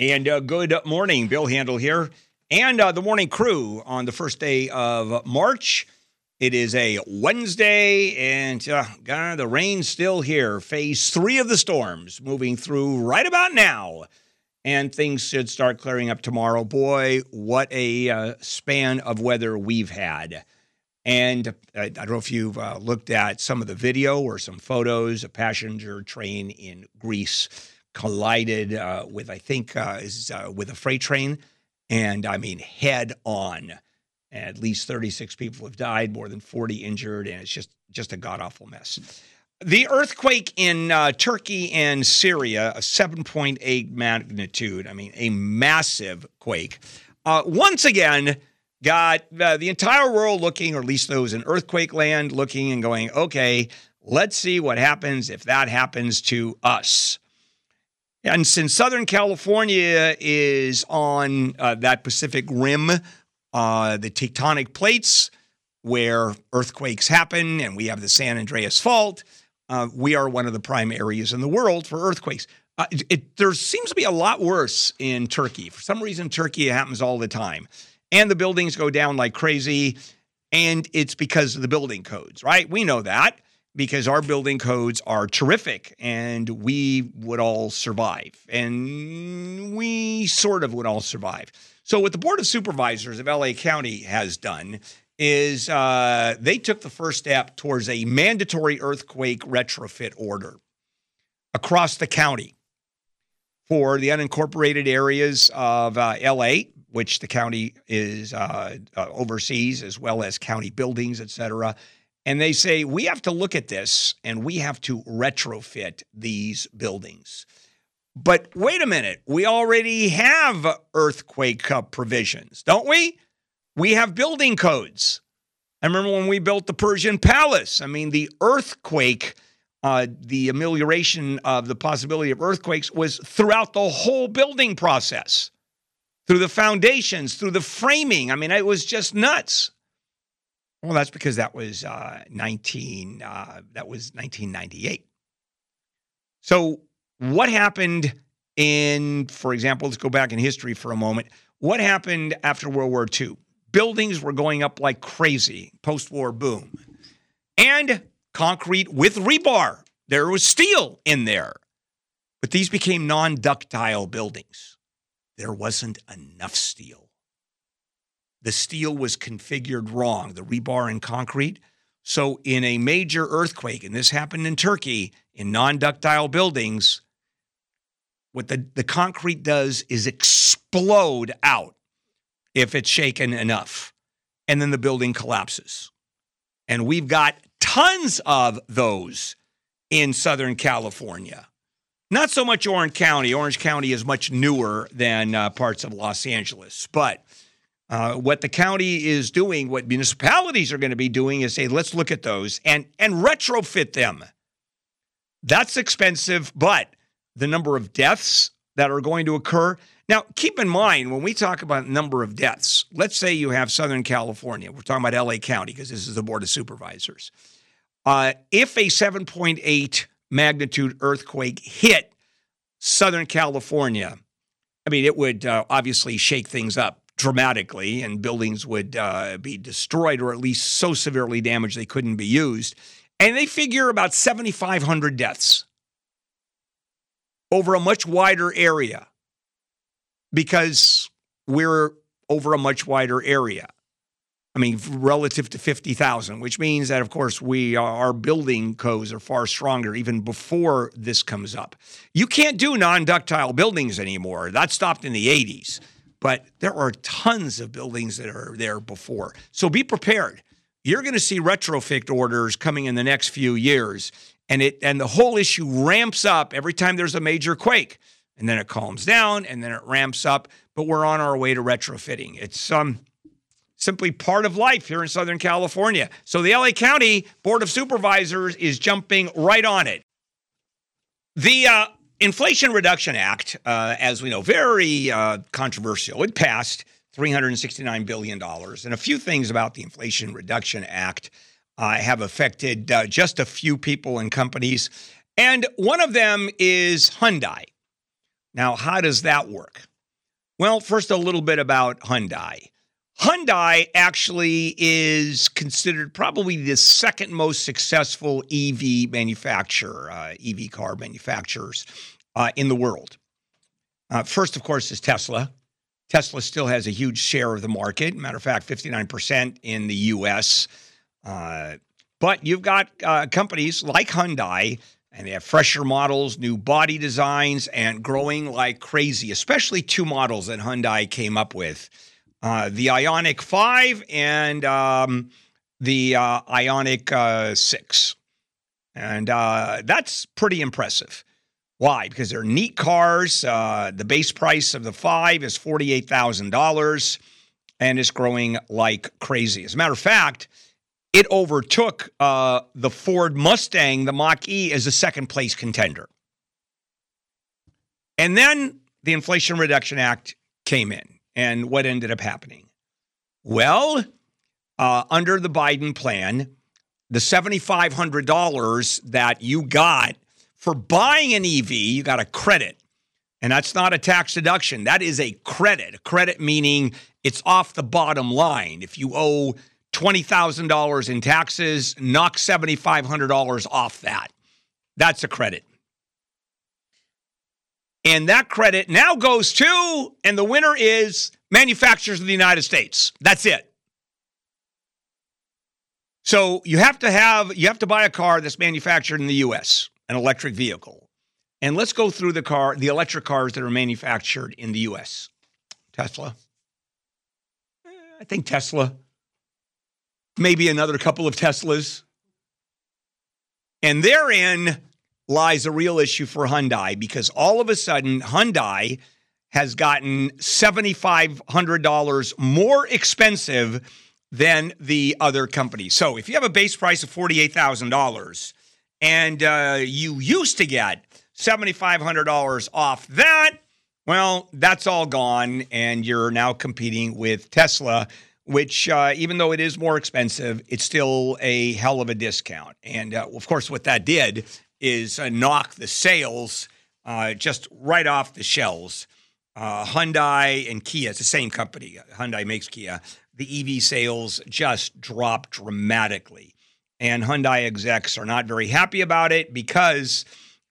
And uh, good morning, Bill Handel here, and uh, the morning crew on the first day of March. It is a Wednesday, and uh, God, the rain's still here. Phase three of the storms moving through right about now, and things should start clearing up tomorrow. Boy, what a uh, span of weather we've had. And uh, I don't know if you've uh, looked at some of the video or some photos. A passenger train in Greece collided uh, with, I think, uh, is uh, with a freight train, and I mean head on. At least 36 people have died, more than 40 injured, and it's just just a god awful mess. The earthquake in uh, Turkey and Syria, a 7.8 magnitude. I mean, a massive quake. Uh, once again, got uh, the entire world looking, or at least those in earthquake land, looking and going, okay, let's see what happens if that happens to us. And since Southern California is on uh, that Pacific rim, uh, the tectonic plates where earthquakes happen, and we have the San Andreas Fault, uh, we are one of the prime areas in the world for earthquakes. Uh, it, it, there seems to be a lot worse in Turkey. For some reason, Turkey happens all the time. And the buildings go down like crazy. And it's because of the building codes, right? We know that because our building codes are terrific and we would all survive. And we sort of would all survive. So, what the Board of Supervisors of LA County has done is uh, they took the first step towards a mandatory earthquake retrofit order across the county for the unincorporated areas of uh, LA, which the county is uh, uh, oversees, as well as county buildings, et cetera and they say, we have to look at this and we have to retrofit these buildings. But wait a minute, we already have earthquake cup provisions, don't we? We have building codes. I remember when we built the Persian Palace. I mean, the earthquake, uh, the amelioration of the possibility of earthquakes was throughout the whole building process, through the foundations, through the framing. I mean, it was just nuts. Well, that's because that was uh, 19. Uh, that was 1998. So, what happened in, for example, let's go back in history for a moment. What happened after World War II? Buildings were going up like crazy, post-war boom, and concrete with rebar. There was steel in there, but these became non-ductile buildings. There wasn't enough steel the steel was configured wrong, the rebar and concrete. So, in a major earthquake, and this happened in Turkey, in non ductile buildings, what the, the concrete does is explode out if it's shaken enough. And then the building collapses. And we've got tons of those in Southern California. Not so much Orange County. Orange County is much newer than uh, parts of Los Angeles, but uh, what the county is doing, what municipalities are going to be doing is say, let's look at those and, and retrofit them. That's expensive, but the number of deaths that are going to occur. Now, keep in mind when we talk about number of deaths, let's say you have Southern California. We're talking about LA County because this is the Board of Supervisors. Uh, if a 7.8 magnitude earthquake hit Southern California, I mean, it would uh, obviously shake things up dramatically, and buildings would uh, be destroyed or at least so severely damaged they couldn't be used. And they figure about 7,500 deaths over a much wider area because we're over a much wider area. I mean, relative to 50,000, which means that, of course, we our building codes are far stronger even before this comes up. You can't do non ductile buildings anymore. That stopped in the 80s but there are tons of buildings that are there before. So be prepared. You're going to see retrofit orders coming in the next few years, and it and the whole issue ramps up every time there's a major quake, and then it calms down, and then it ramps up. But we're on our way to retrofitting. It's um simply part of life here in Southern California. So the LA County Board of Supervisors is jumping right on it. The uh, Inflation Reduction Act, uh, as we know, very uh, controversial. It passed $369 billion. And a few things about the Inflation Reduction Act uh, have affected uh, just a few people and companies. And one of them is Hyundai. Now, how does that work? Well, first, a little bit about Hyundai. Hyundai actually is considered probably the second most successful EV manufacturer, uh, EV car manufacturers uh, in the world. Uh, first, of course, is Tesla. Tesla still has a huge share of the market. Matter of fact, 59% in the US. Uh, but you've got uh, companies like Hyundai, and they have fresher models, new body designs, and growing like crazy, especially two models that Hyundai came up with uh, the Ioniq 5 and um, the uh, Ioniq uh, 6. And that's pretty impressive. Why? Because they're neat cars. Uh, the base price of the 5 is $48,000 and it's growing like crazy. As a matter of fact, it overtook uh, the Ford Mustang, the Mach E, as a second place contender. And then the Inflation Reduction Act came in. And what ended up happening? Well, uh, under the Biden plan, the $7,500 that you got for buying an EV, you got a credit. And that's not a tax deduction. That is a credit. A credit meaning it's off the bottom line. If you owe $20,000 in taxes, knock $7,500 off that. That's a credit. And that credit now goes to, and the winner is manufacturers of the United States. That's it. So you have to have, you have to buy a car that's manufactured in the US, an electric vehicle. And let's go through the car, the electric cars that are manufactured in the US. Tesla. Eh, I think Tesla. Maybe another couple of Teslas. And therein lies a real issue for Hyundai because all of a sudden, Hyundai has gotten $7,500 more expensive than the other companies. So if you have a base price of $48,000 and uh, you used to get $7,500 off that, well, that's all gone. And you're now competing with Tesla, which, uh, even though it is more expensive, it's still a hell of a discount. And uh, of course, what that did is uh, knock the sales uh, just right off the shelves. Uh, Hyundai and Kia, it's the same company. Hyundai makes Kia. The EV sales just dropped dramatically. And Hyundai execs are not very happy about it because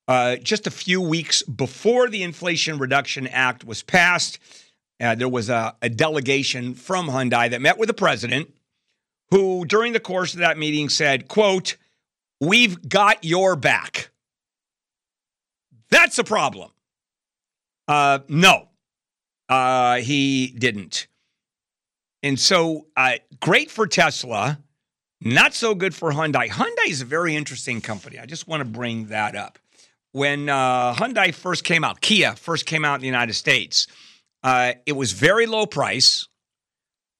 uh, just a few weeks before the Inflation Reduction Act was passed, uh, there was a, a delegation from Hyundai that met with the president, who during the course of that meeting said, quote, We've got your back. That's a problem. Uh, no, uh, he didn't. And so, uh, great for Tesla, not so good for Hyundai. Hyundai is a very interesting company. I just want to bring that up. When uh, Hyundai first came out, Kia first came out in the United States, uh, it was very low price.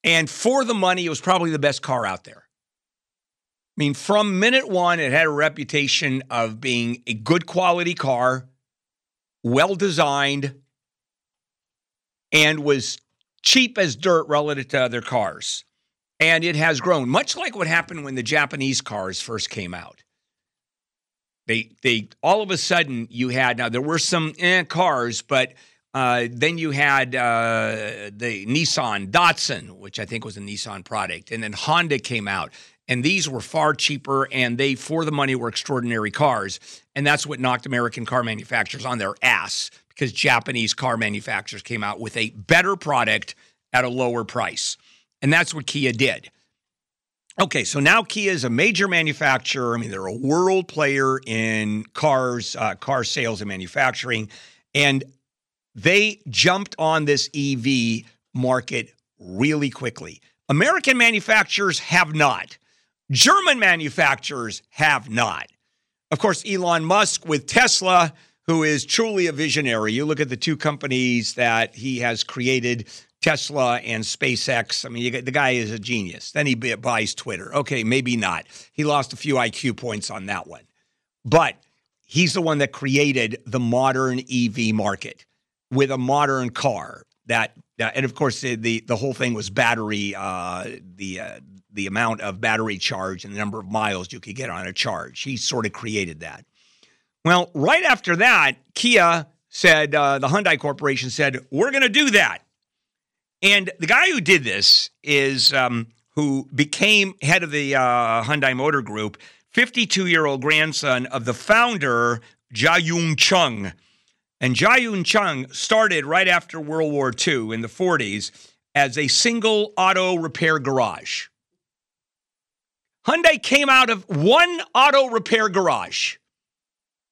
And for the money, it was probably the best car out there. I mean, from minute one, it had a reputation of being a good quality car, well designed, and was cheap as dirt relative to other cars. And it has grown, much like what happened when the Japanese cars first came out. They, they, all of a sudden, you had now there were some eh, cars, but uh, then you had uh, the Nissan Datsun, which I think was a Nissan product, and then Honda came out, and these were far cheaper and they for the money were extraordinary cars. And that's what knocked american car manufacturers on their ass because japanese car manufacturers came out with a better product at a lower price and that's what kia did. Okay so now kia is a major manufacturer. I mean they're a world player in cars uh, car sales and manufacturing. And they jumped on this ev market really quickly. American manufacturers have not. German manufacturers have not. Of course, Elon Musk with Tesla, who is truly a visionary. You look at the two companies that he has created, Tesla and SpaceX. I mean, get, the guy is a genius. Then he buys Twitter. Okay, maybe not. He lost a few IQ points on that one. But he's the one that created the modern EV market with a modern car that, that and of course the, the, the whole thing was battery uh, the uh, the amount of battery charge and the number of miles you could get on a charge. He sort of created that. Well, right after that, Kia said, uh, the Hyundai Corporation said, we're going to do that. And the guy who did this is um, who became head of the uh, Hyundai Motor Group, 52 year old grandson of the founder, Jae-yoon Chung. And Jae-yoon Chung started right after World War II in the 40s as a single auto repair garage. Hyundai came out of one auto repair garage.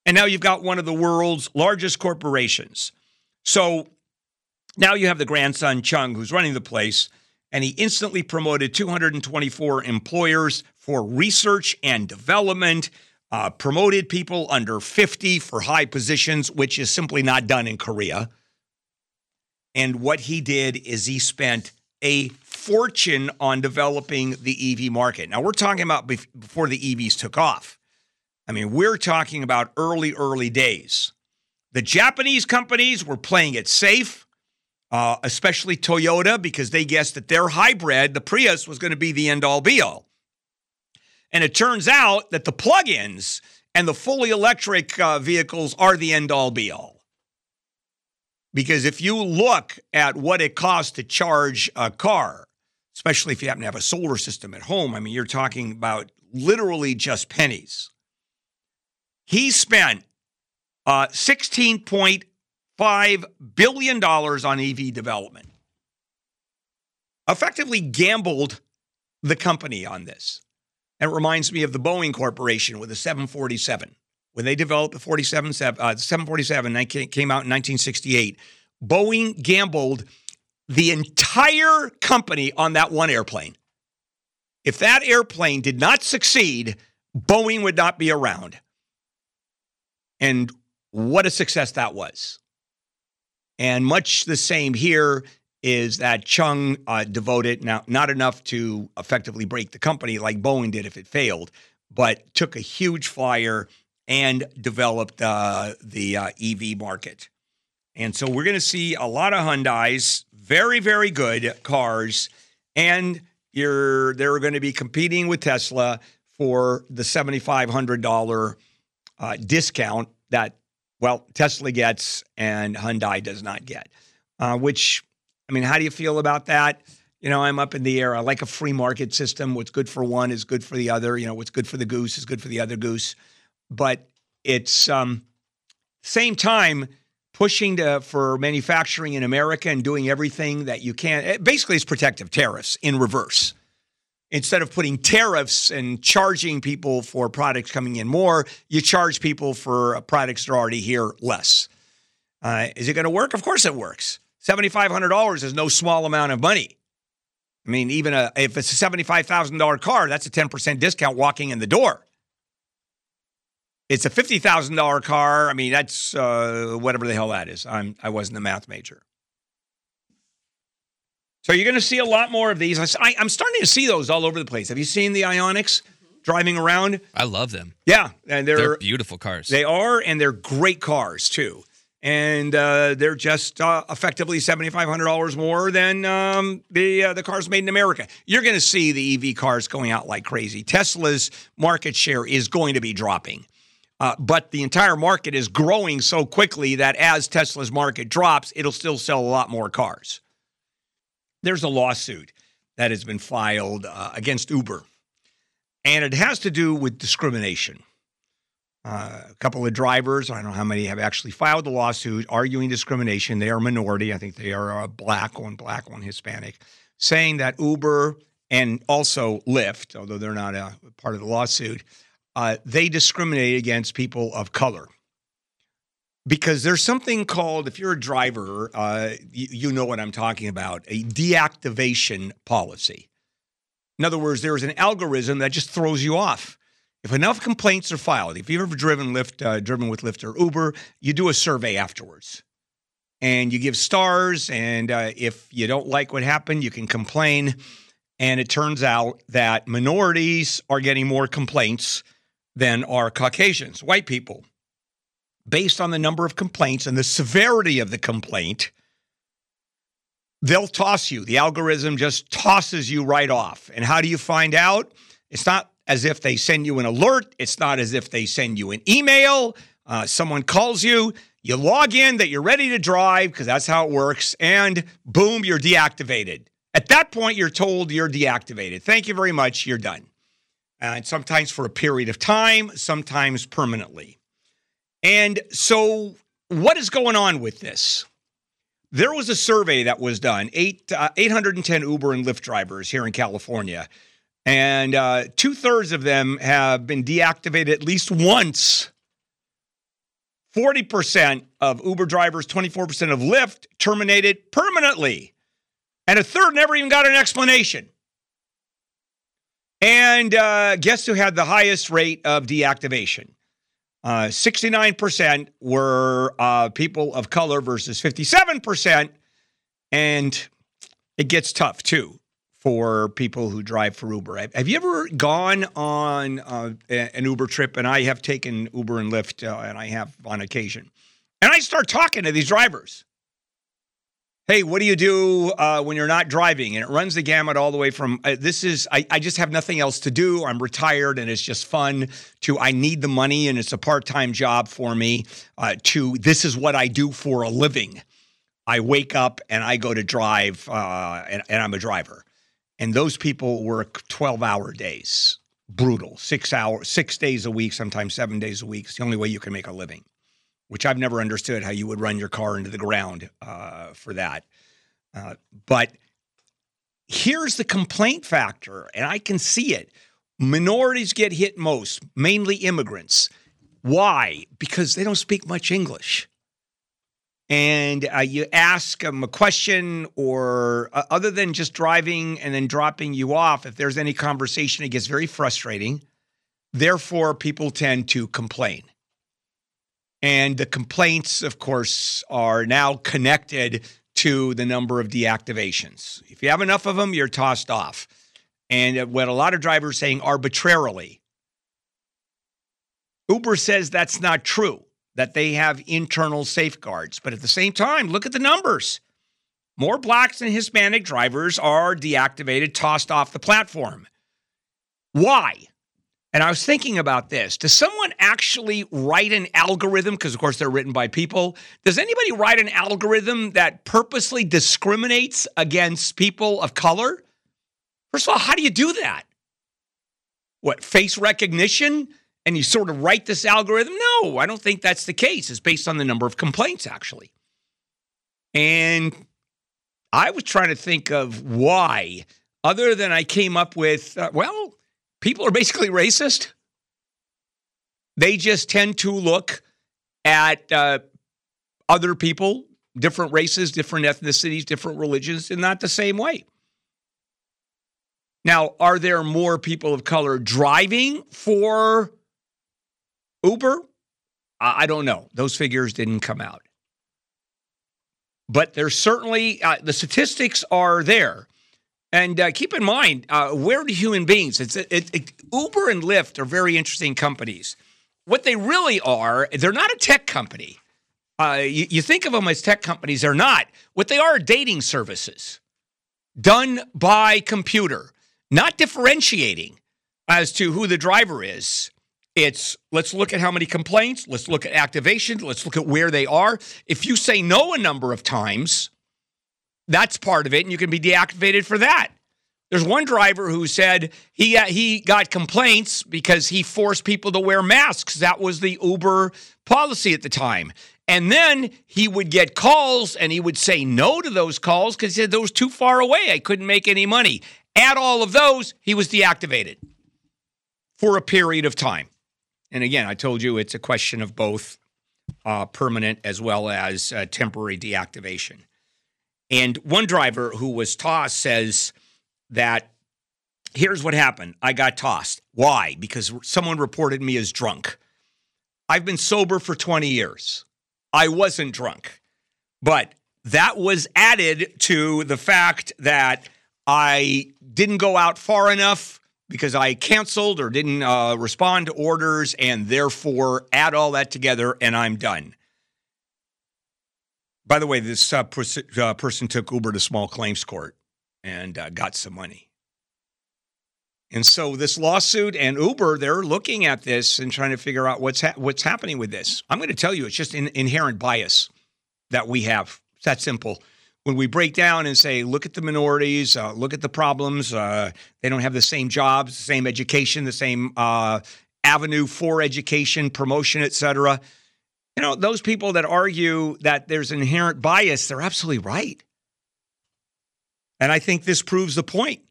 And now you've got one of the world's largest corporations. So now you have the grandson, Chung, who's running the place, and he instantly promoted 224 employers for research and development, uh, promoted people under 50 for high positions, which is simply not done in Korea. And what he did is he spent a fortune on developing the EV market. Now, we're talking about before the EVs took off. I mean, we're talking about early, early days. The Japanese companies were playing it safe, uh, especially Toyota, because they guessed that their hybrid, the Prius, was going to be the end all be all. And it turns out that the plug ins and the fully electric uh, vehicles are the end all be all. Because if you look at what it costs to charge a car, especially if you happen to have a solar system at home, I mean, you're talking about literally just pennies. He spent uh, $16.5 billion on EV development, effectively gambled the company on this. And it reminds me of the Boeing Corporation with the 747 when they developed the 47, uh, 747, came out in 1968, Boeing gambled the entire company on that one airplane. If that airplane did not succeed, Boeing would not be around. And what a success that was. And much the same here is that Chung uh, devoted now not enough to effectively break the company like Boeing did if it failed, but took a huge flyer and developed uh, the uh, EV market. And so we're going to see a lot of Hyundai's, very, very good cars, and you're they're going to be competing with Tesla for the $7,500 uh, discount that, well, Tesla gets and Hyundai does not get. Uh, which, I mean, how do you feel about that? You know, I'm up in the air. I like a free market system. What's good for one is good for the other. You know, what's good for the goose is good for the other goose but it's um, same time pushing to, for manufacturing in America and doing everything that you can. Eh, basically, it's protective tariffs in reverse. Instead of putting tariffs and charging people for products coming in more, you charge people for products that are already here less. Uh, is it going to work? Of course it works. $7,500 is no small amount of money. I mean, even a, if it's a $75,000 car, that's a 10% discount walking in the door. It's a fifty thousand dollar car. I mean, that's uh, whatever the hell that is. I'm I wasn't a math major. So you're going to see a lot more of these. I, am starting to see those all over the place. Have you seen the Ioniqs driving around? I love them. Yeah, and they're, they're beautiful cars. They are, and they're great cars too. And uh, they're just uh, effectively seventy five hundred dollars more than um, the uh, the cars made in America. You're going to see the EV cars going out like crazy. Tesla's market share is going to be dropping. Uh, but the entire market is growing so quickly that as Tesla's market drops, it'll still sell a lot more cars. There's a lawsuit that has been filed uh, against Uber, and it has to do with discrimination. Uh, a couple of drivers, I don't know how many have actually filed the lawsuit arguing discrimination. They are a minority. I think they are a black one, black one, Hispanic, saying that Uber and also Lyft, although they're not a part of the lawsuit, uh, they discriminate against people of color because there's something called if you're a driver uh, you, you, know what i'm talking about a deactivation policy. In other words there's an algorithm that just throws you off. If enough complaints are filed if you've ever driven lyft uh, driven with lyft or uber you do a survey afterwards. And you give stars and uh, if you don't like what happened you can complain. And it turns out that minorities are getting more complaints than are Caucasians, white people. Based on the number of complaints and the severity of the complaint, they'll toss you. The algorithm just tosses you right off. And how do you find out? It's not as if they send you an alert, it's not as if they send you an email. Uh, someone calls you, You log in that you're ready to drive because that's how it works, and boom, you're deactivated. At that point, you're told you're deactivated. Thank you very much. You're done. And sometimes for a period of time, sometimes permanently. And so, what is going on with this? There was a survey that was done, eight, uh, 810 Uber and Lyft drivers here in California, and uh, two thirds of them have been deactivated at least once. 40% of Uber drivers, 24% of Lyft terminated permanently and a third never even got an explanation. And uh, guess who had the highest rate of deactivation? Uh, 69% were uh, people of color versus 57%. And it gets tough too for people who drive for Uber. Have you ever gone on uh, an Uber trip? And I have taken Uber and Lyft, uh, and I have on occasion. And I start talking to these drivers hey, what do you do uh, when you're not driving? And it runs the gamut all the way from uh, this is, I, I, just have nothing else to do. I'm retired and it's just fun to, I need the money and it's a part time job for me, uh, to this is what I do for a living. I wake up and I go to drive uh, and, and I'm a driver. And those people work 12 hour days, brutal, six hours, six days a week, sometimes seven days a week. It's the only way you can make a living which I've never understood how you would run your car into the ground uh, for that. Uh, but here's the complaint factor, and I can see it. Minorities get hit most, mainly immigrants. Why? Because they don't speak much English. And uh, you ask them a question, or uh, other than just driving and then dropping you off, if there's any conversation, it gets very frustrating. Therefore, people tend to complain. And the complaints, of course, are now connected to the number of deactivations. If you have enough of them, you're tossed off. And what a lot of drivers are saying arbitrarily. Uber says that's not true, that they have internal safeguards. But at the same time, look at the numbers. More blacks and Hispanic drivers are deactivated, tossed off the platform. Why? And I was thinking about this. Does someone actually write an algorithm? Because, of course, they're written by people. Does anybody write an algorithm that purposely discriminates against people of color? First of all, how do you do that? What, face recognition? And you sort of write this algorithm? No, I don't think that's the case. It's based on the number of complaints, actually. And I was trying to think of why, other than I came up with, uh, well, people are basically racist. They just tend to look at uh, other people, different races, different ethnicities, different religions, in not the same way. Now, are there more people of color driving for Uber? I don't know. Those figures didn't come out. But there's certainly, uh, the statistics are there. And uh, keep in mind, uh, where do human beings? It's it, it, Uber and Lyft are very interesting companies. What they really are, they're not a tech company. Uh, you, you, think of them as tech companies, they're not. What they are dating services done by computer, not differentiating as to who the driver is. It's let's look at how many complaints, let's look at activation, let's look at where they are. If you say no a number of times, that's part of it, and you can be deactivated for that. There's one driver who said he uh, he got complaints because he forced people to wear masks. That was the Uber policy at the time. And then he would get calls and he would say no to those calls because he said those too far away. I couldn't make any money. Add all of those, he was deactivated for a period of time. And again, I told you it's a question of both uh, permanent as well as uh, temporary deactivation. And one driver who was tossed says that here's what happened I got tossed. Why? Because someone reported me as drunk. I've been sober for 20 years. I wasn't drunk. But that was added to the fact that I didn't go out far enough because I canceled or didn't uh, respond to orders, and therefore add all that together, and I'm done. By the way, this uh, pers- uh, person took Uber to small claims court and uh, got some money. And so this lawsuit and Uber, they're looking at this and trying to figure out what's ha- what's happening with this. I'm going to tell you, it's just an inherent bias that we have. It's that simple. When we break down and say, look at the minorities, uh, look at the problems, uh, they don't have the same jobs, the same education, the same uh, avenue for education, promotion, et cetera. You know, those people that argue that there's inherent bias, they're absolutely right. And I think this proves the point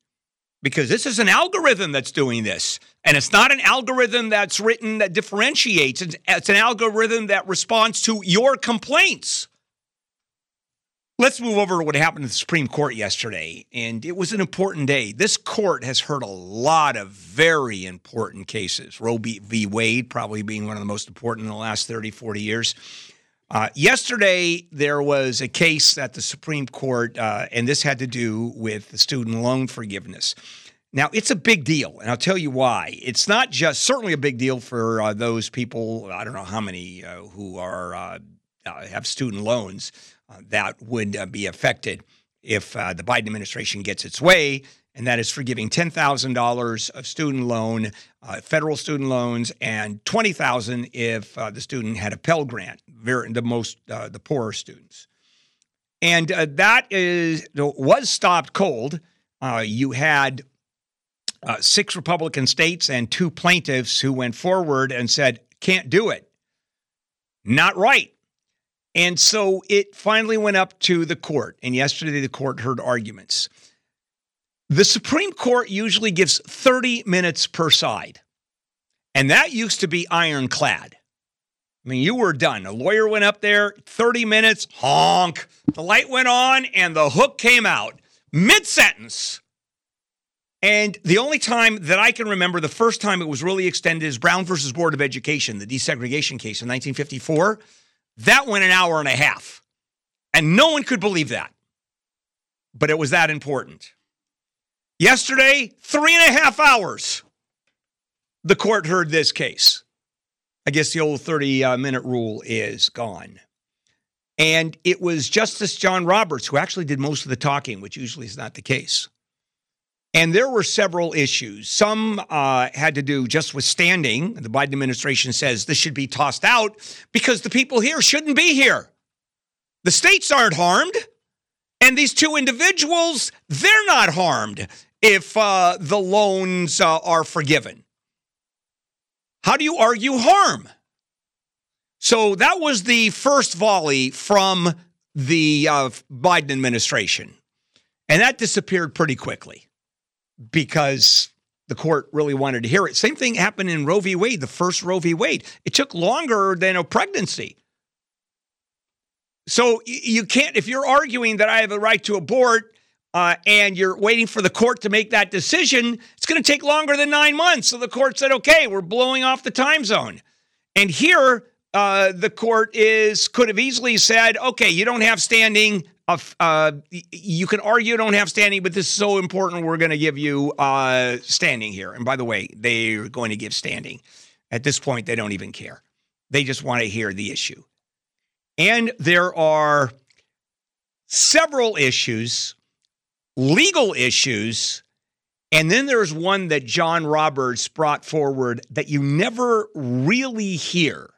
because this is an algorithm that's doing this. And it's not an algorithm that's written that differentiates, it's, an algorithm that responds to your complaints. Let's move over to what happened in the Supreme Court yesterday. And it was an important day. This court has heard a lot of very important cases. Roe v. Wade, probably being one of the most important in the last 30, 40 years. Uh, yesterday, there was a case that the Supreme Court, uh, and this had to do with the student loan forgiveness. Now, it's a big deal, and I'll tell you why. It's not just certainly a big deal for uh, those people, I don't know how many uh, who are uh, uh, have student loans that would uh, be affected if uh, the Biden administration gets its way, and that is forgiving $10,000 of student loan, uh, federal student loans, and 20000 if uh, the student had a Pell Grant, the most, uh, the poorer students. And that is was stopped cold. you had six Republican states and two plaintiffs who went forward and said, can't do it. Not right. And so it finally went up to the court. And yesterday, the court heard arguments. The Supreme Court usually gives 30 minutes per side. And that used to be ironclad. I mean, you were done. A lawyer went up there, 30 minutes, honk. The light went on and the hook came out mid sentence. And the only time that I can remember, the first time it was really extended is Brown versus Board of Education, the desegregation case in 1954. That went an hour and a half. And no one could believe that. But it was that important. Yesterday, three and a half hours, the court heard this case. I guess the old 30 uh, minute rule is gone. And it was Justice John Roberts who actually did most of the talking, which usually is not the case. And there were several issues. Some uh, had to do just with standing. The Biden administration says this should be tossed out because the people here shouldn't be here. The states aren't harmed. And these two individuals, they're not harmed if uh, the loans uh, are forgiven. How do you argue harm? So that was the first volley from the uh, Biden administration. And that disappeared pretty quickly because the court really wanted to hear it. Same thing happened in Roe v. Wade, the first Roe v. Wade. It took longer than a pregnancy. So you can't, if you're arguing that I have a right to abort uh, and you're waiting for the court to make that decision, it's going to take longer than nine months. So the court said, okay, we're blowing off the time zone. And here, uh, the court is could have easily said, okay, you don't have standing uh, you can argue don't have standing, but this is so important. We're going to give you uh, standing here. And by the way, they're going to give standing. At this point, they don't even care. They just want to hear the issue. And there are several issues, legal issues, and then there's one that John Roberts brought forward that you never really hear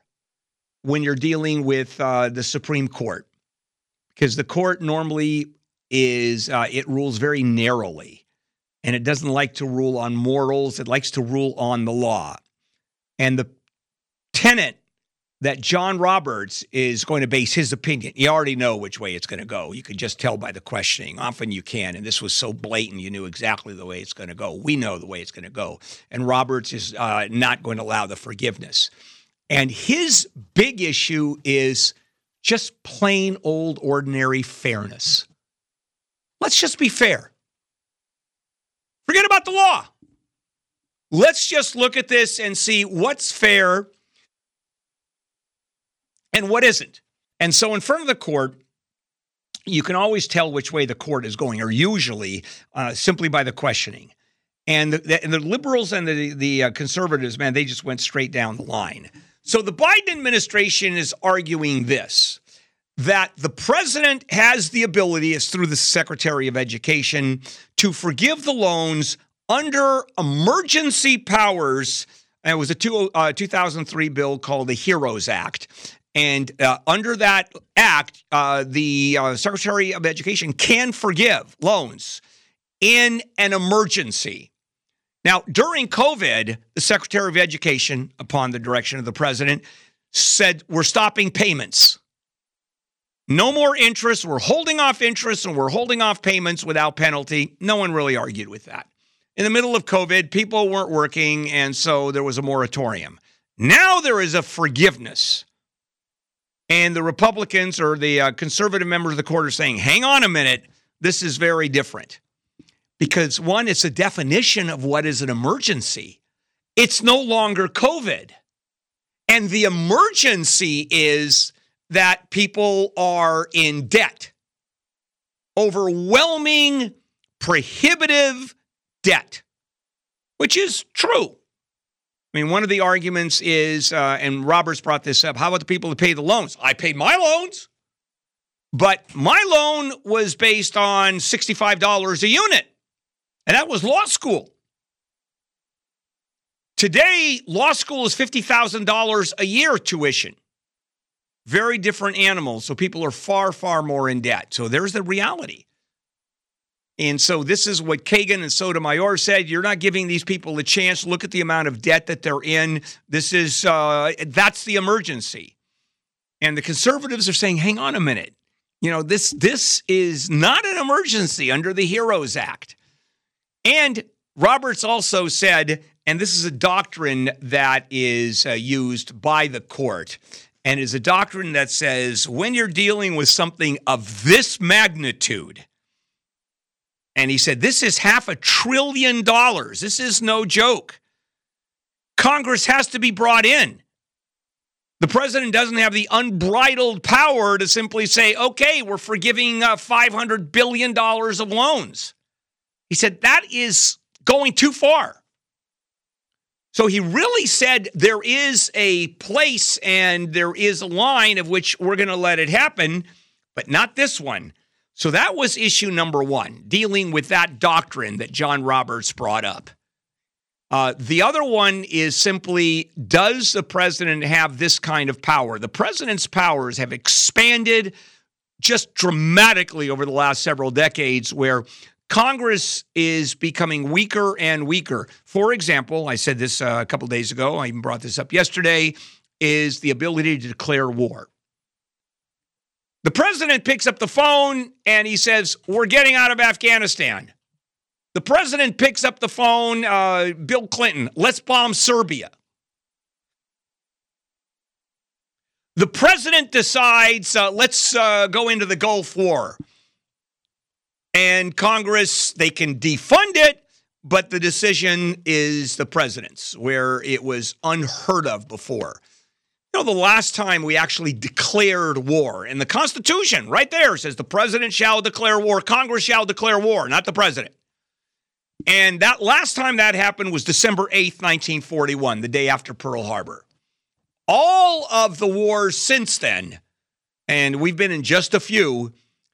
when you're dealing with uh, the Supreme Court because the court normally is uh, it rules very narrowly and it doesn't like to rule on morals it likes to rule on the law. And the tenet that john roberts is going to base his opinion you already know which way it's going to go. You can just tell by the questioning. Often you can and this was so blatant you knew exactly the way it's going to go. We know the way it's going to go. And roberts is uh, not going to allow the forgiveness. And his big issue is just plain old ordinary fairness. Let's just be fair. Forget about the law. Let's just look at this and see what's fair and what isn't. And so, in front of the court, you can always tell which way the court is going, or usually uh, simply by the questioning. And the, the liberals and the, the uh, conservatives, man, they just went straight down the line. So the Biden administration is arguing this that the president has the ability, as through the Secretary of Education, to forgive the loans under emergency powers. And it was a two, uh, 2003 bill called the HEROES Act. And uh, under that act, uh, the uh, Secretary of Education can forgive loans in an emergency. Now, during COVID, the Secretary of Education, upon the direction of the president, said, We're stopping payments. No more interest. We're holding off interest and we're holding off payments without penalty. No one really argued with that. In the middle of COVID, people weren't working, and so there was a moratorium. Now there is a forgiveness. And the Republicans or the uh, conservative members of the court are saying, hang on a minute, this is very different. Because one, it's a definition of what is an emergency. It's no longer COVID. And the emergency is that people are in debt. Overwhelming, prohibitive debt, which is true. I mean, one of the arguments is, uh, and Roberts brought this up how about the people who pay the loans? I paid my loans, but my loan was based on $65 a unit, and that was law school. Today, law school is $50,000 a year tuition. Very different animals. So people are far, far more in debt. So there's the reality. And so this is what Kagan and Sotomayor said. You're not giving these people a chance. Look at the amount of debt that they're in. This is uh, that's the emergency. And the conservatives are saying, hang on a minute. You know, this this is not an emergency under the HEROES Act. And Roberts also said, and this is a doctrine that is uh, used by the court, and is a doctrine that says when you're dealing with something of this magnitude, and he said, This is half a trillion dollars. This is no joke. Congress has to be brought in. The president doesn't have the unbridled power to simply say, okay, we're forgiving uh, $500 billion of loans. He said, that is going too far. So he really said there is a place and there is a line of which we're going to let it happen, but not this one. So that was issue number one, dealing with that doctrine that John Roberts brought up. Uh, the other one is simply Does the president have this kind of power? The president's powers have expanded just dramatically over the last several decades, where Congress is becoming weaker and weaker. For example, I said this uh, a couple days ago, I even brought this up yesterday, is the ability to declare war. The president picks up the phone and he says, We're getting out of Afghanistan. The president picks up the phone, uh, Bill Clinton, let's bomb Serbia. The president decides, uh, let's uh, go into the Gulf War and Congress, they can defund it, but the decision is the president's, where it was unheard of before. You know, the last time we actually declared war, and the Constitution right there says the president shall declare war, Congress shall declare war, not the president. And that last time that happened was December 8th, 1941, the day after Pearl Harbor. All of the wars since then, and we've been in just a few,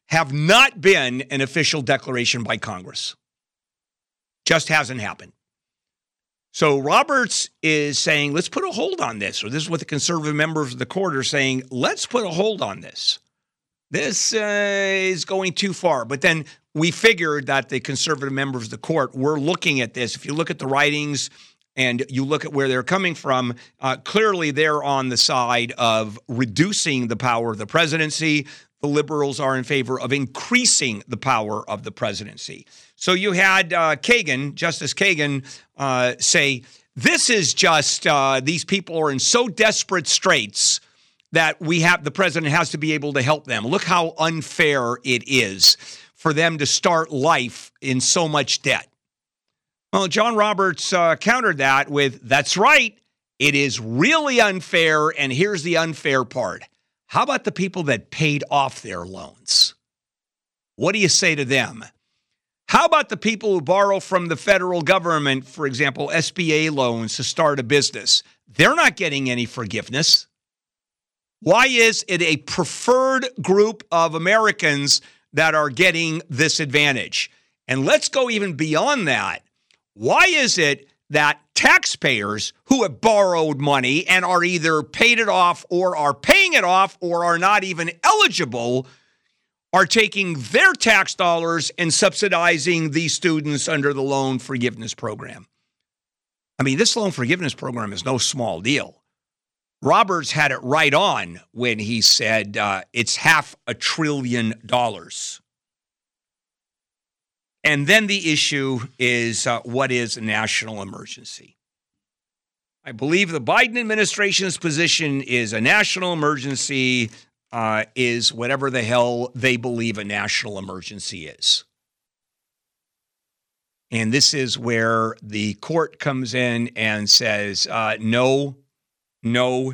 have not been an official declaration by Congress. Just hasn't happened. So Roberts is saying, let's put a hold on this, or this is what the conservative members of the court are saying, let's put a hold on this. This uh, is going too far. But then we figured that the conservative members of the court were looking at this. If you look at the writings and you look at where they're coming from, uh, clearly they're on the side of reducing the power of the presidency the liberals are in favor of increasing the power of the presidency. So you had uh, Kagan, Justice Kagan, uh, say, This is just, uh, these people are in so desperate straits that we have, the president has to be able to help them. Look how unfair it is for them to start life in so much debt. Well, John Roberts uh, countered that with, That's right. It is really unfair. And here's the unfair part how about the people that paid off their loans? What do you say to them? How about the people who borrow from the federal government, for example, SBA loans to start a business? They're not getting any forgiveness. Why is it a preferred group of Americans that are getting this advantage? And let's go even beyond that. why is it that taxpayers who have borrowed money and are either paid it off or are paying it off or are not even eligible are taking their tax dollars and subsidizing these students under the loan forgiveness program. I mean, this loan forgiveness program is no small deal. Roberts had it right on when he said uh, it's half a trillion dollars. And then the issue is uh, what is a national emergency? I believe the Biden administration's position is a national emergency uh, is whatever the hell they believe a national emergency is. And this is where the court comes in and says, uh, no, no.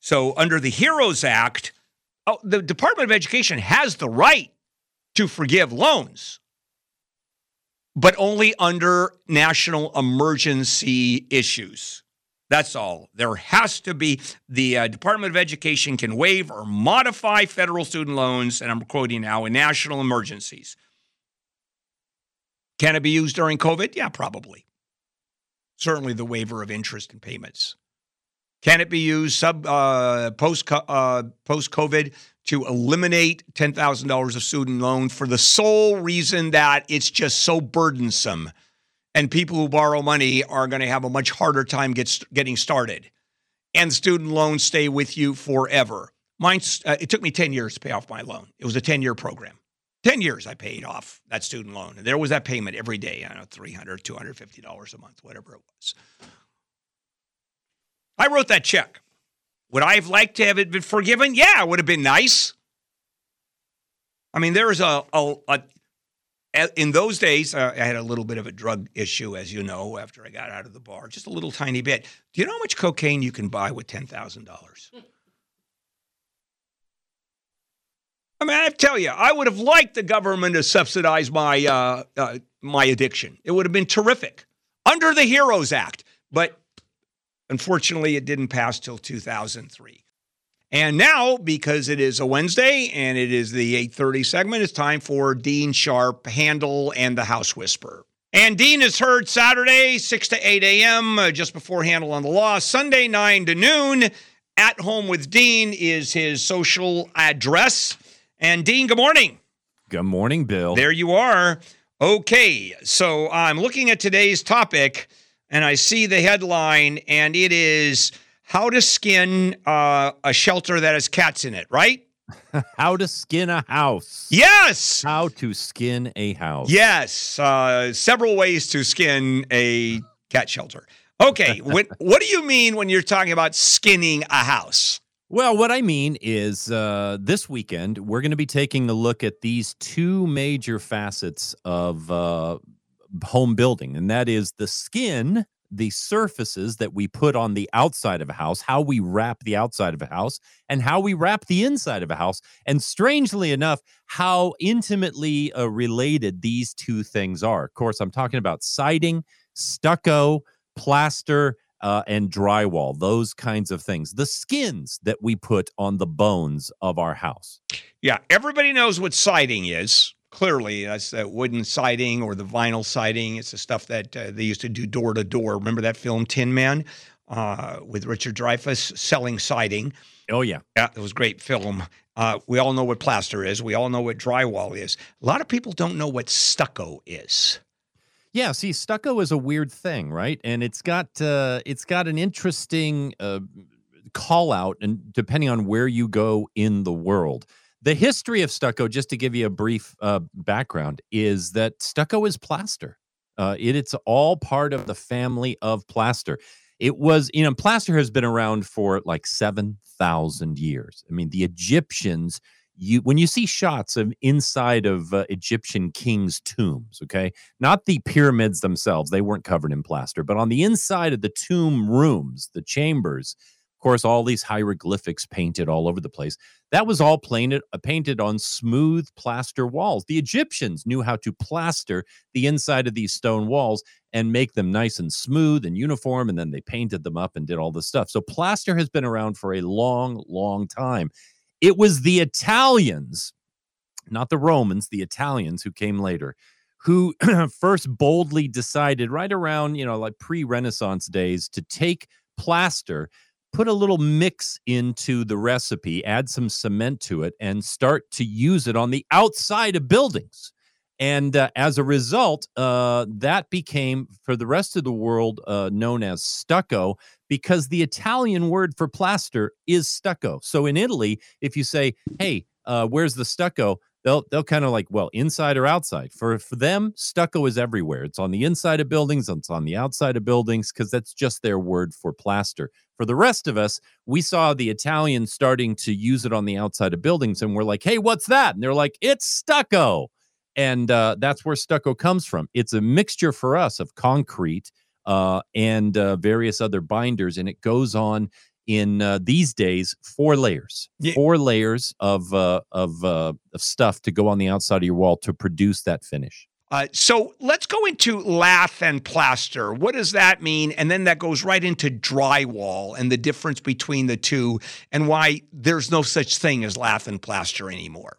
So, under the HEROES Act, oh, the Department of Education has the right to forgive loans, but only under national emergency issues. That's all. There has to be the uh, Department of Education can waive or modify federal student loans, and I'm quoting now, in national emergencies. Can it be used during COVID? Yeah, probably. Certainly the waiver of interest and payments. Can it be used sub uh, post uh, post COVID to eliminate ten thousand dollars of student loan for the sole reason that it's just so burdensome and people who borrow money are going to have a much harder time get, getting started. And student loans stay with you forever. Mine, uh, it took me 10 years to pay off my loan. It was a 10 year program. 10 years I paid off that student loan. And there was that payment every day. I don't know, $300, $250 a month, whatever it was. I wrote that check. Would I have liked to have it been forgiven? Yeah, it would have been nice. I mean, there was a, a, a in those days, uh, I had a little bit of a drug issue, as you know, after I got out of the bar, just a little tiny bit. Do you know how much cocaine you can buy with ten thousand dollars? I mean, I tell you, I would have liked the government to subsidize my uh, uh, my addiction. It would have been terrific under the HEROES Act, but unfortunately, it didn't pass till 2003. And now, because it is a Wednesday and it is the 8:30 segment, it's time for Dean Sharp, Handel, and the House Whisperer. And Dean is heard Saturday, 6 to 8 a.m., uh, just before Handel on the Law. Sunday, 9 to noon. At Home with Dean is his social address. And Dean, good morning. Good morning, Bill. There you are. Okay, so I'm looking at today's topic and I see the headline, and it is how to skin uh, a shelter that has cats in it, right? how to skin a house. Yes. How to skin a house. Yes. Uh, several ways to skin a cat shelter. Okay. when, what do you mean when you're talking about skinning a house? Well, what I mean is uh, this weekend, we're going to be taking a look at these two major facets of uh, home building, and that is the skin the surfaces that we put on the outside of a house, how we wrap the outside of a house, and how we wrap the inside of a house. And strangely enough, how intimately uh, related these two things are. Of course, I'm talking about siding, stucco, plaster, uh, and drywall, those kinds of things. The skins that we put on the bones of our house. Yeah, everybody knows what siding is clearly that's that wooden siding or the vinyl siding. It's the stuff that uh, they used to do door to door. Remember that film Tin Man uh, with Richard Dreyfuss selling siding? Oh yeah, yeah, it was a great film. Uh, we all know what plaster is. We all know what drywall is. A lot of people don't know what stucco is. Yeah, see, stucco is a weird thing, right? And it's got uh, it's got an interesting uh, call out, and depending on where you go in the world. The history of stucco, just to give you a brief uh, background, is that stucco is plaster. Uh, it, it's all part of the family of plaster. It was, you know, plaster has been around for like 7,000 years. I mean, the Egyptians, you when you see shots of inside of uh, Egyptian kings' tombs, okay, not the pyramids themselves, they weren't covered in plaster, but on the inside of the tomb rooms, the chambers, course, all these hieroglyphics painted all over the place. That was all painted, uh, painted on smooth plaster walls. The Egyptians knew how to plaster the inside of these stone walls and make them nice and smooth and uniform. And then they painted them up and did all this stuff. So plaster has been around for a long, long time. It was the Italians, not the Romans, the Italians who came later, who first boldly decided right around, you know, like pre Renaissance days to take plaster, put a little mix into the recipe, add some cement to it, and start to use it on the outside of buildings. And uh, as a result, uh, that became for the rest of the world uh, known as stucco because the Italian word for plaster is stucco. So in Italy, if you say, "Hey, uh, where's the stucco?" they'll they'll kind of like, well, inside or outside. For for them, stucco is everywhere. It's on the inside of buildings, it's on the outside of buildings because that's just their word for plaster. For the rest of us, we saw the Italians starting to use it on the outside of buildings, and we're like, hey, what's that? And they're like, it's stucco. And uh, that's where stucco comes from. It's a mixture for us of concrete uh, and uh, various other binders, and it goes on in uh, these days four layers, yeah. four layers of uh, of uh, of stuff to go on the outside of your wall to produce that finish. Uh, so let's go into lath and plaster. What does that mean? And then that goes right into drywall and the difference between the two, and why there's no such thing as lath and plaster anymore.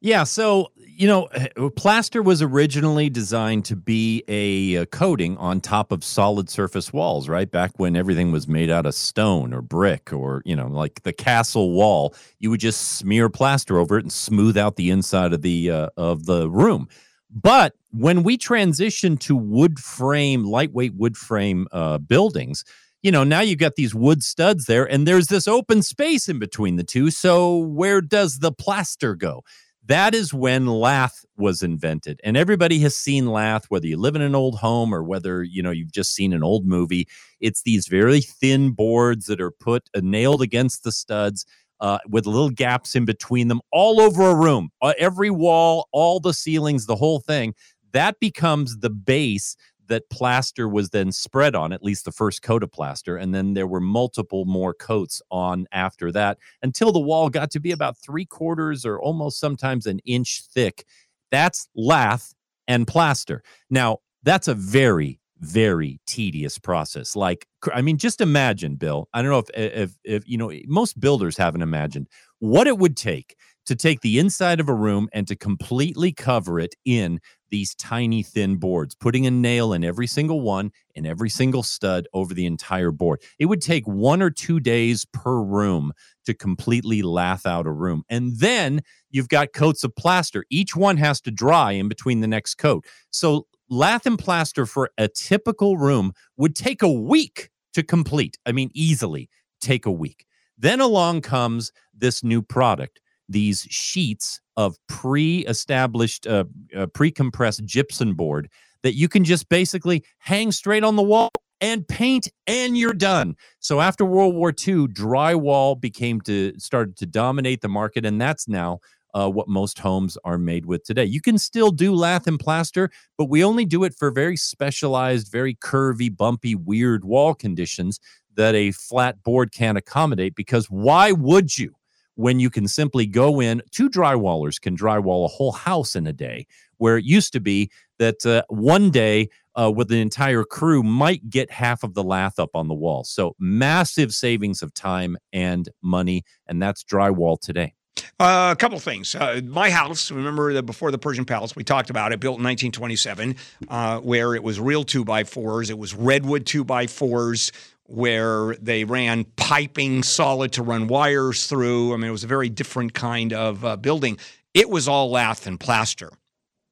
Yeah, so you know, plaster was originally designed to be a, a, coating on top of solid surface walls, right? Back when everything was made out of stone or brick or, you know, like the castle wall, you would just smear plaster over it and smooth out the inside of the uh, of the room. But when we transition to wood frame, lightweight wood frame uh, buildings, you know, now you've got these wood studs there and there's this open space in between the two. So where does the plaster go? that is when lath was invented and everybody has seen lath whether you live in an old home or whether you know you've just seen an old movie it's these very thin boards that are put uh, nailed against the studs uh, with little gaps in between them all over a room uh, every wall all the ceilings the whole thing that becomes the base that plaster was then spread on, at least the first coat of plaster. And then there were multiple more coats on after that until the wall got to be about three quarters or almost sometimes an inch thick. That's lath and plaster. Now, that's a very, very tedious process. Like, I mean, just imagine, Bill. I don't know if, if, if, you know, most builders haven't imagined what it would take to take the inside of a room and to completely cover it in these tiny thin boards, putting a nail in every single one and every single stud over the entire board. It would take one or two days per room to completely lath out a room. And then you've got coats of plaster. Each one has to dry in between the next coat. So lath and plaster for a typical room would take a week to complete. I mean, easily take a week. Then along comes this new product these sheets of pre-established, uh, uh, pre-compressed gypsum board that you can just basically hang straight on the wall and paint, and you're done. So after World War II, drywall became to started to dominate the market, and that's now uh, what most homes are made with today. You can still do lath and plaster, but we only do it for very specialized, very curvy, bumpy, weird wall conditions that a flat board can't accommodate. Because why would you? when you can simply go in, two drywallers can drywall a whole house in a day, where it used to be that uh, one day uh, with the entire crew might get half of the lath up on the wall. So massive savings of time and money, and that's drywall today. Uh, a couple things. Uh, my house, remember before the Persian Palace, we talked about it, built in 1927, uh, where it was real two by fours. It was redwood two by fours where they ran piping solid to run wires through. I mean, it was a very different kind of uh, building. It was all lath and plaster.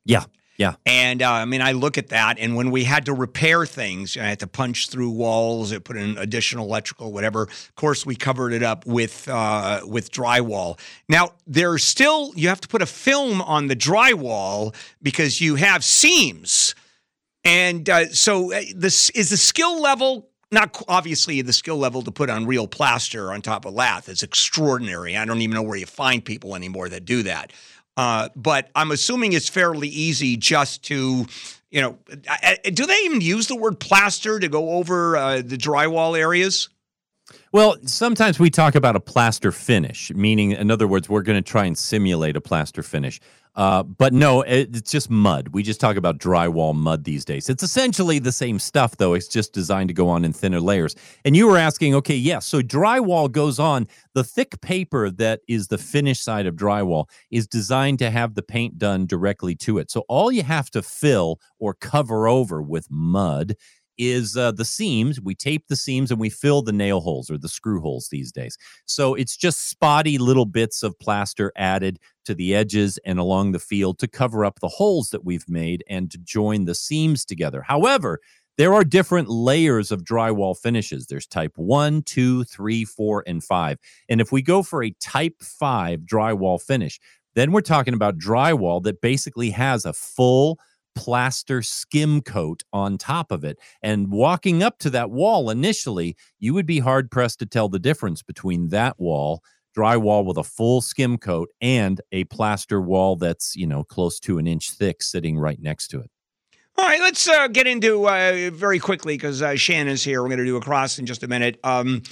Yeah. Yeah. And uh, I mean, I look at that, and when we had to repair things, I had to punch through walls, it put in additional electrical, whatever. Of course, we covered it up with uh, with drywall. Now, there's still you have to put a film on the drywall because you have seams, and uh, so uh, this is the skill level not obviously the skill level to put on real plaster on top of lath is extraordinary. I don't even know where you find people anymore that do that. Uh, but I'm assuming it's fairly easy just to, you know, do they even use the word plaster to go over uh, the drywall areas? Well, sometimes we talk about a plaster finish, meaning, in other words, we're going to try and simulate a plaster finish. Uh, but no, it, it's just mud. We just talk about drywall mud these days. It's essentially the same stuff, though. It's just designed to go on in thinner layers. And you were asking, okay, yes, yeah, so drywall goes on. The thick paper that is the finish side of drywall is designed to have the paint done directly to it. So all you have to fill or cover over with mud is uh, the seams. We tape the seams and we fill the nail holes or the screw holes these days. So it's just spotty little bits of plaster added to the edges and along the field to cover up the holes that we've made and to join the seams together. However, there are different layers of drywall finishes. There's type one, two, three, four, and five. And if we go for a type five drywall finish, then we're talking about drywall that basically has a full plaster skim coat on top of it. And walking up to that wall initially, you would be hard pressed to tell the difference between that wall, drywall with a full skim coat, and a plaster wall that's, you know, close to an inch thick sitting right next to it. All right, let's uh, get into uh, very quickly because uh, Shannon's here. We're going to do a cross in just a minute. Um,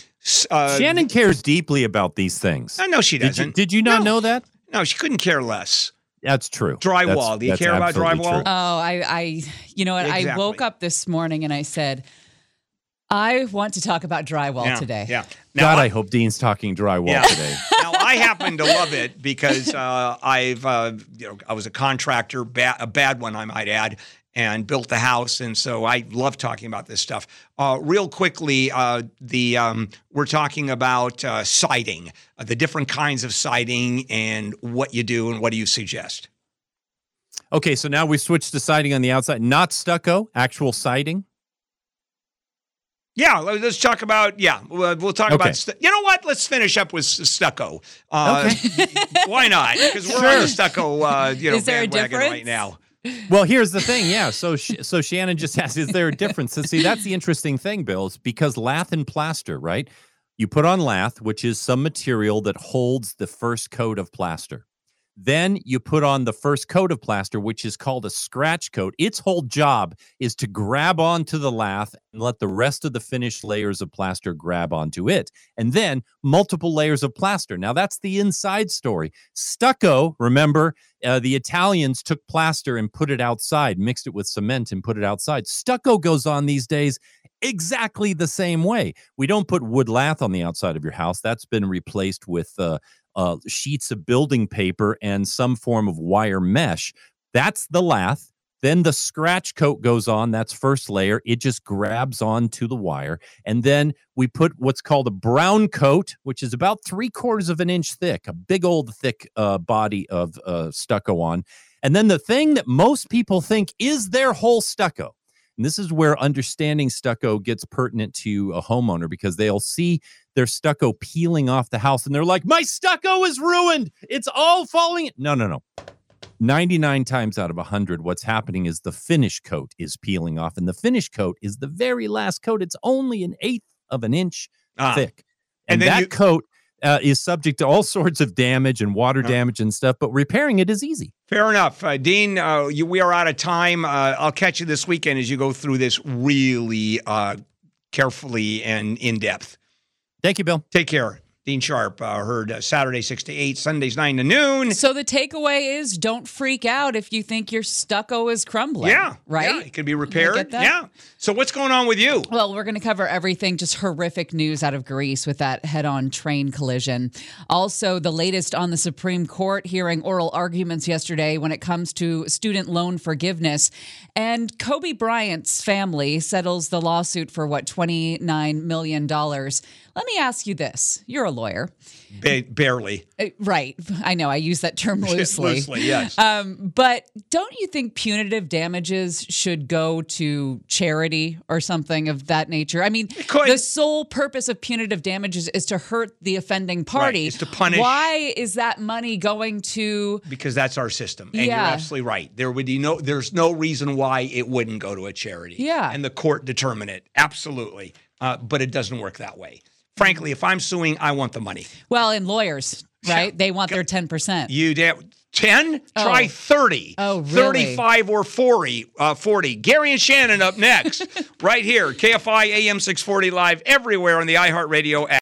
uh, Shannon cares deeply about these things. I know she doesn't. Did you, did you not no. know that? No, she couldn't care less. That's true. Drywall. That's, Do you care about drywall? True. Oh, I, I, you know what? Exactly. I woke up this morning and I said, I want to talk about drywall yeah, today. Yeah. Now, God, I, I, hope Dean's talking drywall yeah. today. now, I happen to love it because uh, I've, uh, you know, I was a contractor, ba- a bad one, I might add, and built the house, and so I love talking about this stuff. Uh, real quickly, uh, the um, we're talking about uh, siding, uh, the different kinds of siding, and what you do and what do you suggest. Okay, so now we switched to siding on the outside, not stucco, actual siding. Yeah, let's talk about yeah. We'll, we'll talk okay. about stu- you know what? Let's finish up with stucco. Uh, okay. why not? Because we're sure. on the stucco uh, you know bandwagon right now well, here's the thing. Yeah. So, so Shannon just asked, is there a difference? And see, that's the interesting thing, Bill, is because lath and plaster, right? You put on lath, which is some material that holds the first coat of plaster. Then you put on the first coat of plaster, which is called a scratch coat. Its whole job is to grab onto the lath and let the rest of the finished layers of plaster grab onto it. And then multiple layers of plaster. Now, that's the inside story. Stucco, remember, uh, the Italians took plaster and put it outside, mixed it with cement and put it outside. Stucco goes on these days exactly the same way. We don't put wood lath on the outside of your house. That's been replaced with uh, uh, sheets of building paper and some form of wire mesh. That's the lath. Then the scratch coat goes on. That's first layer. It just grabs onto the wire. And then we put what's called a brown coat, which is about three quarters of an inch thick, a big old thick uh, body of uh, stucco on. And then the thing that most people think is their whole stucco and this is where understanding stucco gets pertinent to a homeowner because they'll see their stucco peeling off the house and they're like, My stucco is ruined. It's all falling. No, no, no. 99 times out of 100, what's happening is the finish coat is peeling off. And the finish coat is the very last coat. It's only an eighth of an inch ah. thick. And, and that you- coat uh, is subject to all sorts of damage and water damage and stuff, but repairing it is easy. Fair enough. Uh, Dean, uh, you, we are out of time. Uh, I'll catch you this weekend as you go through this really uh, carefully and in depth. Thank you, Bill. Take care. Dean Sharp uh, heard uh, Saturday 6 to 8, Sundays 9 to noon. So the takeaway is don't freak out if you think your stucco is crumbling. Yeah. Right? Yeah, it could be repaired. Yeah. So what's going on with you? Well, we're going to cover everything, just horrific news out of Greece with that head on train collision. Also, the latest on the Supreme Court hearing oral arguments yesterday when it comes to student loan forgiveness. And Kobe Bryant's family settles the lawsuit for what, $29 million. Let me ask you this. You're a lawyer. Ba- barely. Uh, right. I know. I use that term loosely. loosely, yes. Um, but don't you think punitive damages should go to charity or something of that nature? I mean, the sole purpose of punitive damages is to hurt the offending party. Right. Is to punish. Why is that money going to? Because that's our system, and yeah. you're absolutely right. There would be no. There's no reason why it wouldn't go to a charity. Yeah. And the court determine it. Absolutely. Uh, but it doesn't work that way frankly, if I'm suing, I want the money. Well, in lawyers, right? They want their 10%. You 10 try Oh. 30 Oh, really? 35 or 40 uh, 40 gary and shannon up next right here kfi am 640 live everywhere on the iheartradio app